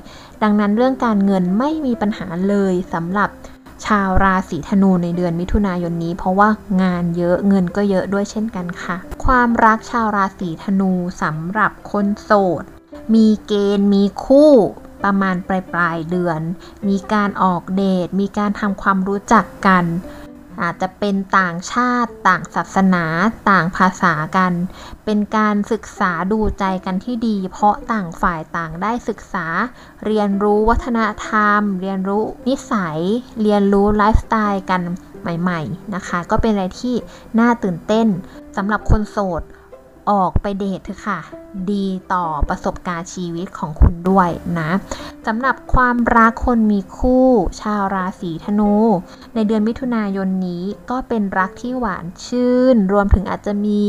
Speaker 1: ดังนั้นเรื่องการเงินไม่มีปัญหาเลยสำหรับชาวราศีธนูในเดือนมิถุนายนนี้ เพราะว่างานเยอะเงินก็เยอะด้วยเช่นกันค่ะ ความรักชาวราศีธนูสำหรับคนโสด มีเกณฑ์มีคู่ ประมาณปลายปลายเดือน มีการออกเดท มีการทำความรู้จักกัน อาจจะเป็นต่างชาติ ต่างศาสนา ต่างภาษากัน เป็นการศึกษาดูใจกันที่ดี เพราะต่างฝ่ายต่างได้ศึกษา เรียนรู้วัฒนธรรม เรียนรู้นิสัย เรียนรู้ไลฟ์สไตล์กันใหม่ ๆ นะคะ ก็เป็นอะไรที่น่าตื่นเต้นสำหรับคนโสด ออกไปเดทเถอะค่ะ ดีต่อประสบการณ์ชีวิตของคุณด้วยนะสำหรับความรักคนมีคู่ ชาวราศีธนู ในเดือนมิถุนายนนี้ก็เป็นรักที่หวานชื่น รวมถึงอาจจะมี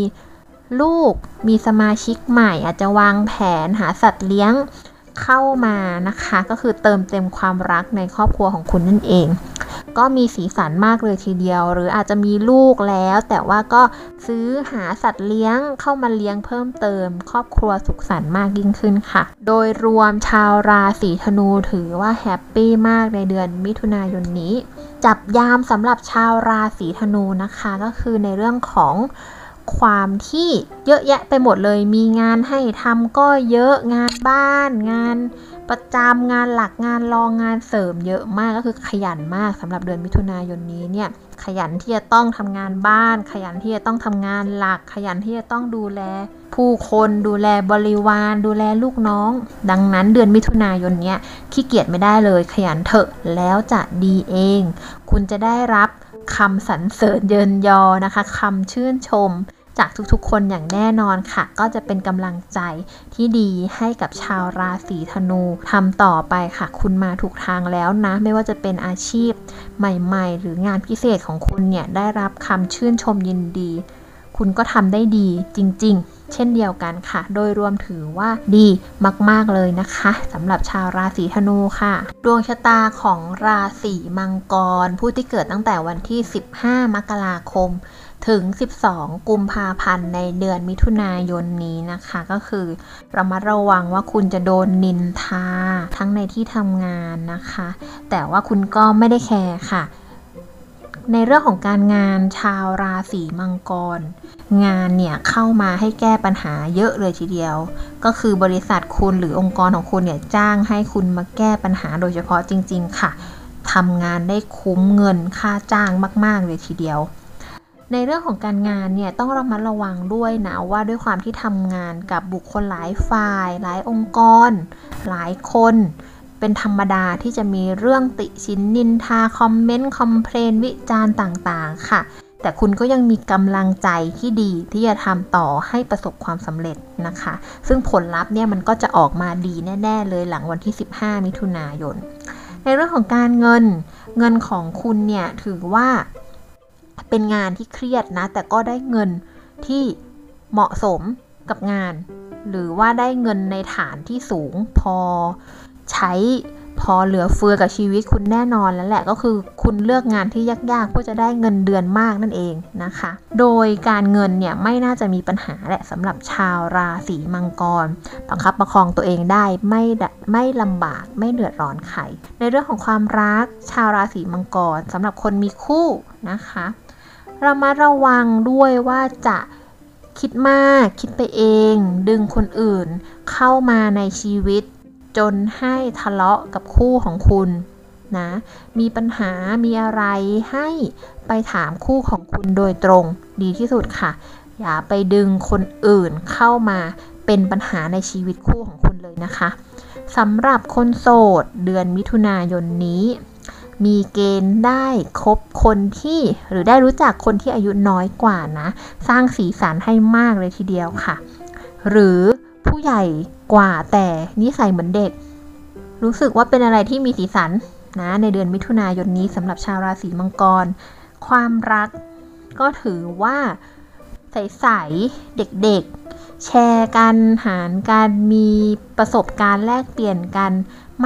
Speaker 1: ลูกมีสมาชิกใหม่ อาจจะวางแผนหาสัตว์เลี้ยงเข้ามานะคะ ก็คือเติมเต็มความรักในครอบครัวของคุณนั่นเอง ก็มีสีสันมากเลยทีเดียว หรืออาจจะมีลูกแล้ว แต่ว่าก็ซื้อหาสัตว์เลี้ยงเข้ามาเลี้ยงเพิ่มเติม ครอบครัวสุขสันต์มากยิ่งขึ้นค่ะ โดยรวมชาวราศีธนูถือว่าแฮปปี้มากในเดือนมิถุนายนนี้ จับยามสำหรับชาวราศีธนูนะคะก็คือในเรื่องของ ความที่เยอะแยะไปหมดเลย มีงานให้ทำก็เยอะงานบ้าน งานประจำงานหลักงานรองงานเสริมเยอะมากก็คือขยันมากสำหรับเดือนมิถุนายนนี้เนี่ยขยันที่จะต้องทำงานบ้าน ขยันที่จะต้องทำงานหลัก ขยันที่จะต้องดูแล ผู้คนดูแลบริวาร ดูแลลูกน้อง ดังนั้นเดือนมิถุนายนเนี้ยขี้เกียจไม่ได้เลย ขยันเถอะแล้วจะดีเอง คุณจะได้รับ คำสรรเสริญเยินยอนะคะคำชื่นชมจากทุกๆ คนอย่างแน่นอนค่ะ ก็จะเป็นกำลังใจที่ดีให้กับชาวราศีธนูทำต่อไปค่ะ คุณมาถูกทางแล้วนะ ไม่ว่าจะเป็นอาชีพใหม่ๆ หรืองานพิเศษของคุณเนี่ย ได้รับคำชื่นชมยินดี คุณก็ทำได้ดีจริง ๆ เช่นเดียวกันค่ะ โดยรวมถือว่าดีมาก ๆ เลยนะคะสำหรับชาวราศีธนูค่ะ ดวงชะตาของราศีมังกร ผู้ที่เกิดตั้งแต่วันที่ 15 มกราคมถึง 12 กุมภาพันธ์ในเดือนมิถุนายนนี้นะคะ ก็คือระมัดระวังว่าคุณจะโดนนินทา ทั้งในที่ทำงานนะคะ แต่ว่าคุณก็ไม่ได้แคร์ค่ะ ในเรื่องของการงานชาวราศีมังกร งานเนี่ยเข้ามาให้แก้ปัญหาเยอะเลยทีเดียว ก็คือบริษัทคุณหรือองค์กรของคุณเนี่ยจ้างให้คุณมาแก้ปัญหาโดยเฉพาะจริง ๆ ค่ะทำงานได้คุ้มเงินค่าจ้างมาก ๆ เลยทีเดียว ในเรื่องของการงานเนี่ยต้องระมัดระวังด้วยนะว่าด้วยความที่ทำงานกับบุคคลหลายฝ่าย หลายองค์กร หลายคน เป็นธรรมดาที่จะมีเรื่องติชินนินทาคอมเมนต์คอมเพลนวิจารณ์ต่างๆ ค่ะ แต่คุณก็ยังมีกำลังใจที่ดีที่จะทำต่อให้ประสบความสำเร็จนะคะ ซึ่งผลลัพธ์เนี่ยมันก็จะออกมาดีแน่ ๆ เลยหลังวันที่ 15 มิถุนายน ในเรื่องของการเงินเงินของคุณเนี่ยถือว่าเป็นงานที่เครียดนะ แต่ก็ได้เงินที่เหมาะสมกับงาน หรือว่าได้เงินในฐานที่สูงพอ ใช้พอเหลือเฟือกับชีวิตคุณแน่นอนแล้วแหละก็คือคุณเลือกงานที่ยากๆเพื่อจะได้เงินเดือนมากนั่นเองนะคะ โดยการเงินเนี่ยไม่น่าจะมีปัญหาแหละสำหรับชาวราศีมังกรบังคับประคองตัวเองได้ไม่ไม่ลำบากไม่เดือดร้อนใครในเรื่องของความรักชาวราศีมังกรสำหรับคนมีคู่นะคะเรามาระวังด้วยว่าจะคิดมากคิดไปเอง ดึงคนอื่นเข้ามาในชีวิต จนให้ทะเลาะกับคู่ของคุณนะ มีปัญหา มีอะไรให้ไปถามคู่ของคุณโดยตรงดีที่สุดค่ะ อย่าไปดึงคนอื่นเข้ามาเป็นปัญหาในชีวิตคู่ของคุณเลยนะคะสำหรับคนโสดเดือนมิถุนายนนี้ มีเกณฑ์ได้คบคนที่หรือได้รู้จักคนที่อายุน้อยกว่านะ สร้างสีสันให้มากเลยทีเดียวค่ะ หรือ ผู้ใหญ่กว่าแต่นิสัยเหมือนเด็ก รู้สึกว่าเป็นอะไรที่มีสีสันนะในเดือนมิถุนายนนี้สำหรับชาวราศีมังกร ความรักก็ถือว่าใสๆเด็กๆ แชร์กันหารกันมีประสบการณ์แลกเปลี่ยนกัน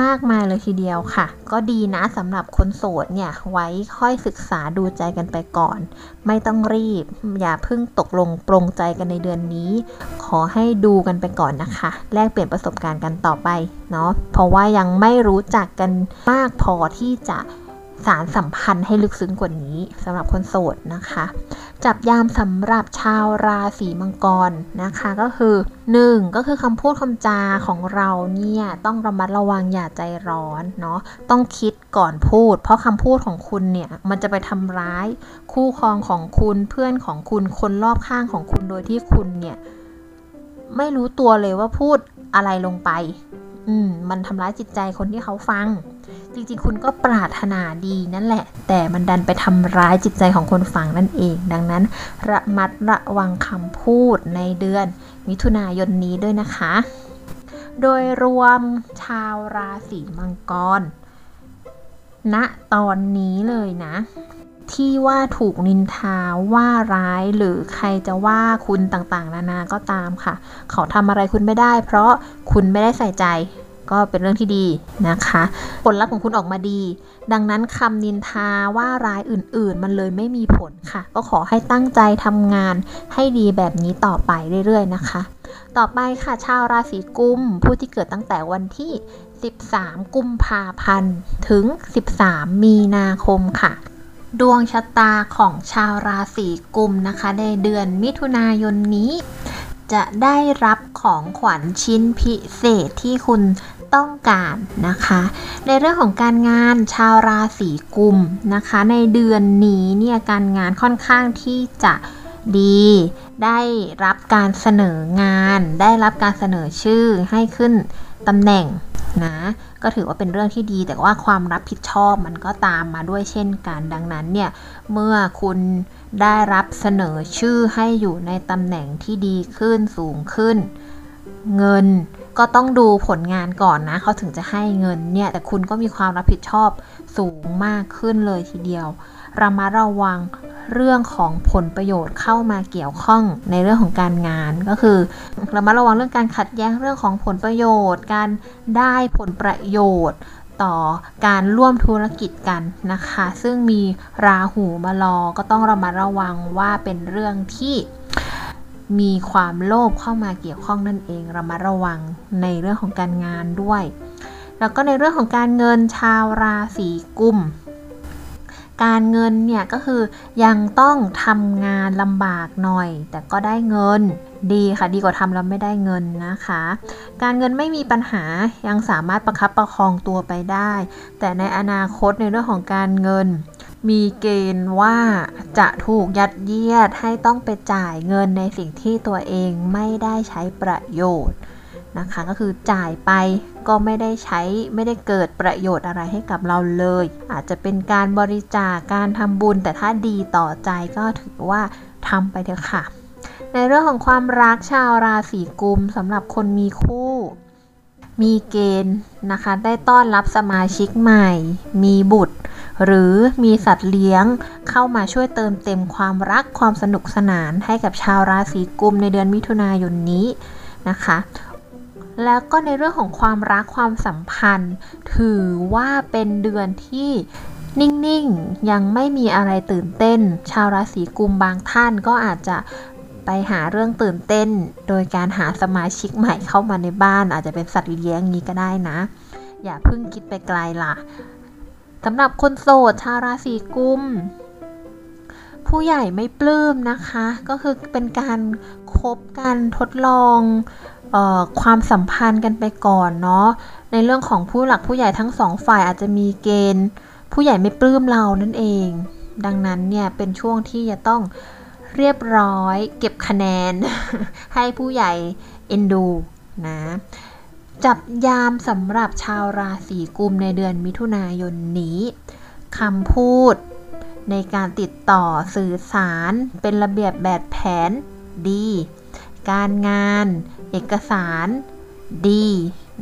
Speaker 1: มากมายเลยทีเดียวค่ะ ก็ดีนะสำหรับคนโสดเนี่ย ไว้ค่อยศึกษาดูใจกันไปก่อน ไม่ต้องรีบ อย่าเพิ่งตกลงปรงใจกันในเดือนนี้ ขอให้ดูกันไปก่อนนะคะ แลกเปลี่ยนประสบการณ์กันต่อไปเนาะเพราะว่ายังไม่รู้จักกันมากพอที่จะ สารสัมพันธ์ให้ลึกซึ้งกว่านี้สำหรับคนโสดนะคะ จับยามสำหรับชาวราศีมังกรนะคะก็คือ 1. ก็คือคำพูดคำจาของเราเนี่ยต้องระมัดระวังอย่าใจร้อนเนาะต้องคิดก่อนพูด เพราะคำพูดของคุณเนี่ยมันจะไปทำร้ายคู่ครองของคุณเพื่อนของคุณคนรอบข้างของคุณโดยที่คุณเนี่ยไม่รู้ตัวเลยว่าพูดอะไรลงไป อืมมันทำร้ายจิตใจคนที่เขาฟัง จริงๆ คุณก็ปรารถนาดีนั่นแหละ แต่มันดันไปทำร้ายจิตใจของคนฟังนั่นเอง ดังนั้น ระมัดระวังคำพูดในเดือน มิถุนายนนี้ด้วยนะคะ โดยรวมชาวราศีมังกรณตอนนี้เลยนะ ที่ว่าถูกนินทาว่าร้ายหรือใครจะว่าคุณต่างๆ นานาก็ตามค่ะ เขาทำอะไรคุณไม่ได้ เพราะคุณไม่ได้ใส่ใจก็เป็นเรื่องที่ดีนะคะ ผลลัพธ์ของคุณออกมาดี ดังนั้นคำนินทาว่าร้ายอื่น ๆ มันเลยไม่มีผลค่ะ ก็ขอให้ตั้งใจทำงานให้ดีแบบนี้ต่อไปเรื่อย ๆ นะคะ ต่อไปค่ะชาวราศีกุม ผู้ที่เกิดตั้งแต่วันที่ 13 กุมภาพันธ์ ถึง 13 มีนาคมค่ะ ดวงชะตาของชาวราศีกุมนะคะ ในเดือนมิถุนายนนี้ จะได้รับของขวัญชิ้นพิเศษที่คุณต้องการนะคะ ในเรื่องของการงานชาวราศีกุมนะคะ ในเดือนนี้เนี่ยการงานค่อนข้างที่จะดี ได้รับการเสนองาน ได้รับการเสนอชื่อให้ขึ้นตำแหน่ง นะ ก็ถือว่าเป็นเรื่องที่ดีแต่ว่าความรับผิดชอบมันก็ตามมาด้วยเช่นกัน ดังนั้นเนี่ยเมื่อคุณได้รับเสนอชื่อให้อยู่ในตำแหน่งที่ดีขึ้นสูงขึ้น เงินก็ต้องดูผลงานก่อนนะเขาถึงจะให้เงินเนี่ยแต่คุณก็มีความรับผิดชอบสูงมากขึ้นเลยทีเดียว ระมัดระวังเรื่องของผลประโยชน์เข้ามาเกี่ยวข้องในเรื่องของการงาน ก็คือระมัดระวังเรื่องการขัดแย้งเรื่องของผลประโยชน์ การได้ผลประโยชน์ต่อการร่วมธุรกิจกันนะคะ ซึ่งมีราหูมารอก็ต้องระมัดระวังว่าเป็นเรื่องที่มีความโลภเข้ามาเกี่ยวข้องนั่นเองระมัดระวังในเรื่องของการงานด้วย แล้วก็ในเรื่องของการเงินชาวราศีกุม การเงินเนี่ยก็คือยังต้องทำงานลำบากหน่อย แต่ก็ได้เงินดีค่ะดีกว่าทำแล้วไม่ได้เงินนะคะ การเงินไม่มีปัญหายังสามารถประคับประคองตัวไปได้ แต่ในอนาคตในเรื่องของการเงิน มีเกณฑ์ว่าจะถูกยัดเยียดให้ต้องไปจ่ายเงินในสิ่งที่ตัวเองไม่ได้ใช้ประโยชน์ นะคะ ก็คือจ่ายไปก็ไม่ได้ใช้ไม่ได้เกิดประโยชน์อะไรให้กับเราเลย อาจจะเป็นการบริจาคการทำบุญ แต่ถ้าดีต่อใจก็ถือว่าทำไปเถอะค่ะ ในเรื่องของความรักชาวราศีกุมสำหรับคนมีคู่มีเกณฑ์นะคะได้ต้อนรับสมาชิกใหม่ มีบุตร หรือมีสัตว์เลี้ยง เข้ามาช่วยเติมเต็มความรักความสนุกสนานให้กับชาวราศีกุมในเดือนมิถุนายนนี้นะคะ แล้วก็ในเรื่องของความรักความสัมพันธ์ ถือว่าเป็นเดือนที่นิ่งๆ ยังไม่มีอะไรตื่นเต้น ชาวราศีกุมบางท่านก็อาจจะไปหาเรื่องตื่นเต้น โดยการหาสมาชิกใหม่เข้ามาในบ้าน อาจจะเป็นสัตว์เลี้ยงนี้ก็ได้นะ อย่าเพิ่งคิดไปไกลล่ะสำหรับคนโสดชาวราศีกุมผู้ใหญ่ไม่ปลื้มนะคะ ก็คือเป็นการคบกันทดลอง ความสัมพันธ์กันไปก่อนเนาะในเรื่องของผู้หลักผู้ใหญ่ทั้งสองฝ่ายอาจจะมีเกณฑ์ ผู้ใหญ่ไม่ปลื้มเรานั่นเอง ดังนั้นเนี่ยเป็นช่วงที่จะต้องเรียบร้อย เก็บคะแนน ให้ผู้ใหญ่เอ็นดูนะจับยามสำหรับชาวราศีกุมในเดือนมิถุนายนนี้คำพูดในการติดต่อสื่อสารเป็นระเบียบแบบแผนดี การงาน เอกสารดี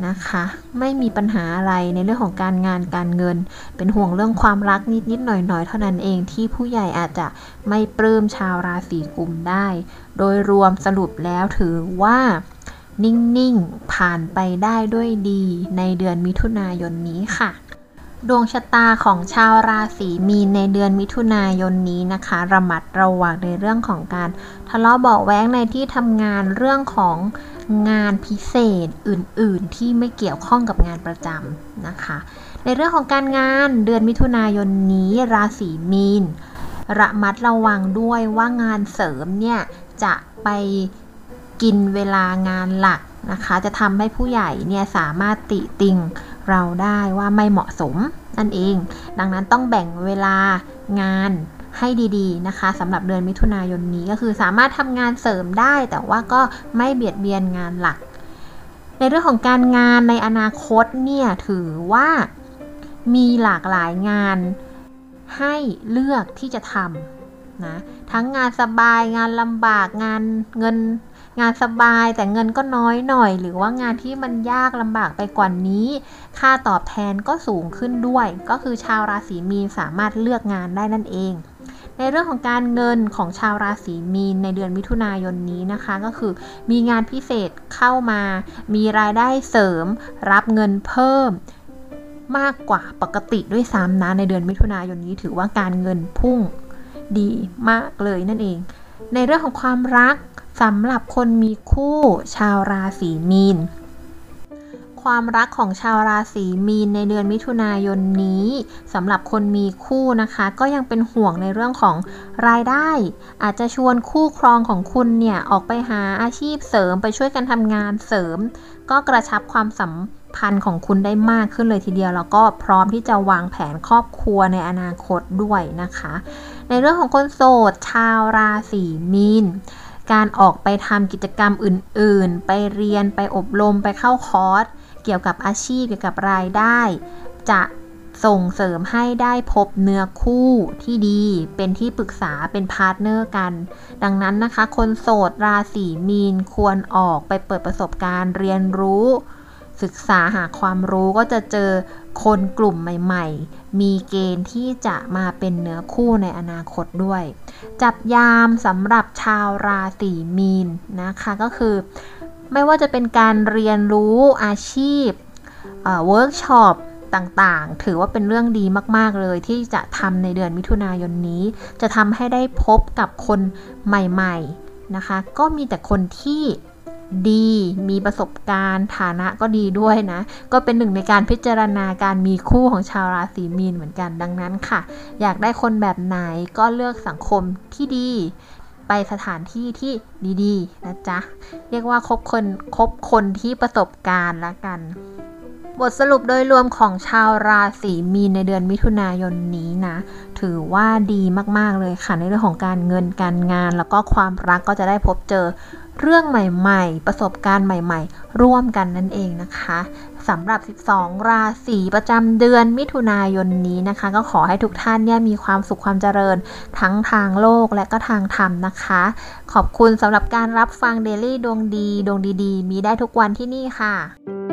Speaker 1: นะคะ ไม่มีปัญหาอะไรในเรื่องของการงานการเงิน เป็นห่วงเรื่องความรักนิดนิดหน่อยหน่อยเท่านั้นเองที่ผู้ใหญ่อาจจะไม่ปลื้มชาวราศีกุมได้ โดยรวมสรุปแล้วถือว่านิ่ง ๆ ผ่านไปได้ด้วยดีในเดือนมิถุนายนนี้ค่ะ ดวงชะตาของชาวราศีมีนในเดือนมิถุนายนนี้นะคะ ระมัดระวังในเรื่องของการทะเลาะเบาแว้งในที่ทำงานเรื่องของงานพิเศษอื่นๆ ที่ไม่เกี่ยวข้องกับงานประจำนะคะ ในเรื่องของการงานเดือนมิถุนายนนี้ราศีมีน ระมัดระวังด้วยว่างานเสริมเนี่ยจะไปกินเวลางานหลักนะคะ จะทำให้ผู้ใหญ่เนี่ยสามารถติติง เราได้ว่าไม่เหมาะสมนั่นเอง ดังนั้นต้องแบ่งเวลางานให้ดีๆนะคะสำหรับเดือนมิถุนายนนี้ก็คือสามารถทำงานเสริมได้ แต่ว่าก็ไม่เบียดเบียนงานหลัก ในเรื่องของการงานในอนาคตเนี่ยถือว่ามีหลากหลายงานให้เลือกที่จะทำนะทั้งงานสบายงานลำบากงานเงิน งานสบายแต่เงินก็น้อยหน่อย หรือว่างานที่มันยากลำบากไปกว่านี้ ค่าตอบแทนก็สูงขึ้นด้วย ก็คือชาวราศีมีนสามารถเลือกงานได้นั่นเอง ในเรื่องของการเงินของชาวราศีมีนในเดือนมิถุนายนนี้นะคะ ก็คือมีงานพิเศษเข้ามา มีรายได้เสริม รับเงินเพิ่มมากกว่าปกติด้วยซ้ำนะในเดือนมิถุนายนนี้ถือว่าการเงินพุ่งดีมากเลยนั่นเอง ในเรื่องของความรัก สำหรับคนมีคู่ชาวราศีมีน ความรักของชาวราศีมีนในเดือนมิถุนายนนี้สำหรับคนมีคู่นะคะ ก็ยังเป็นห่วงในเรื่องของรายได้ อาจจะชวนคู่ครองของคุณเนี่ยออกไปหาอาชีพเสริมไปช่วยกันทำงานเสริม ก็กระชับความสัมพันธ์ของคุณได้มากขึ้นเลยทีเดียว แล้วก็พร้อมที่จะวางแผนครอบครัวในอนาคตด้วยนะคะ ในเรื่องของคนโสดชาวราศีมีน การออกไปทำกิจกรรมอื่นๆ ไปเรียนไปอบรมไปเข้าคอร์สเกี่ยวกับอาชีพเกี่ยวกับรายได้ จะส่งเสริมให้ได้พบเนื้อคู่ที่ดี เป็นที่ปรึกษาเป็น partner กัน ดังนั้นนะคะ คนโสดราศีมีนควรออกไปเปิดประสบการณ์เรียนรู้ ศึกษาหาความรู้ก็จะเจอคนกลุ่มใหม่ ๆ มีเกณฑ์ที่จะมาเป็นเนื้อคู่ในอนาคตด้วย จับยามสำหรับชาวราศีมีนนะคะก็คือ ไม่ว่าจะเป็นการเรียนรู้อาชีพเวิร์กช็อปต่างๆ ถือว่าเป็นเรื่องดีมาก ๆ เลยที่จะทำในเดือนมิถุนายนนี้ จะทำให้ได้พบกับคนใหม่ ๆ นะคะ ก็มีแต่คนที่ ดี มีประสบการณ์ ฐานะก็ดีด้วยนะ ก็เป็นหนึ่งในการพิจารณาการมีคู่ของชาวราศีมีนเหมือนกันดังนั้นค่ะ อยากได้คนแบบไหนก็เลือกสังคมที่ดี ไปสถานที่ที่ดีๆนะจ๊ะ เรียกว่าคบคนคบคนที่ประสบการณ์ละกันบทสรุปโดยรวมของชาวราศีมีนในเดือนมิถุนายนนี้นะ ถือว่าดีมากๆเลยค่ะ ในเรื่องของการเงินการงาน แล้วก็ความรักก็จะได้พบเจอ เรื่องใหม่ๆ ประสบการณ์ใหม่ๆ ร่วมกันนั่นเองนะคะสำหรับ 12 ราศีประจำเดือนมิถุนายนนี้นะคะ ก็ขอให้ทุกท่านเนี่ยมีความสุขความเจริญ ทั้งทางโลกและก็ทางธรรมนะคะ ขอบคุณสำหรับการรับฟังเดลี่ดวงดี ดวงดีๆ มีได้ทุกวันที่นี่ค่ะ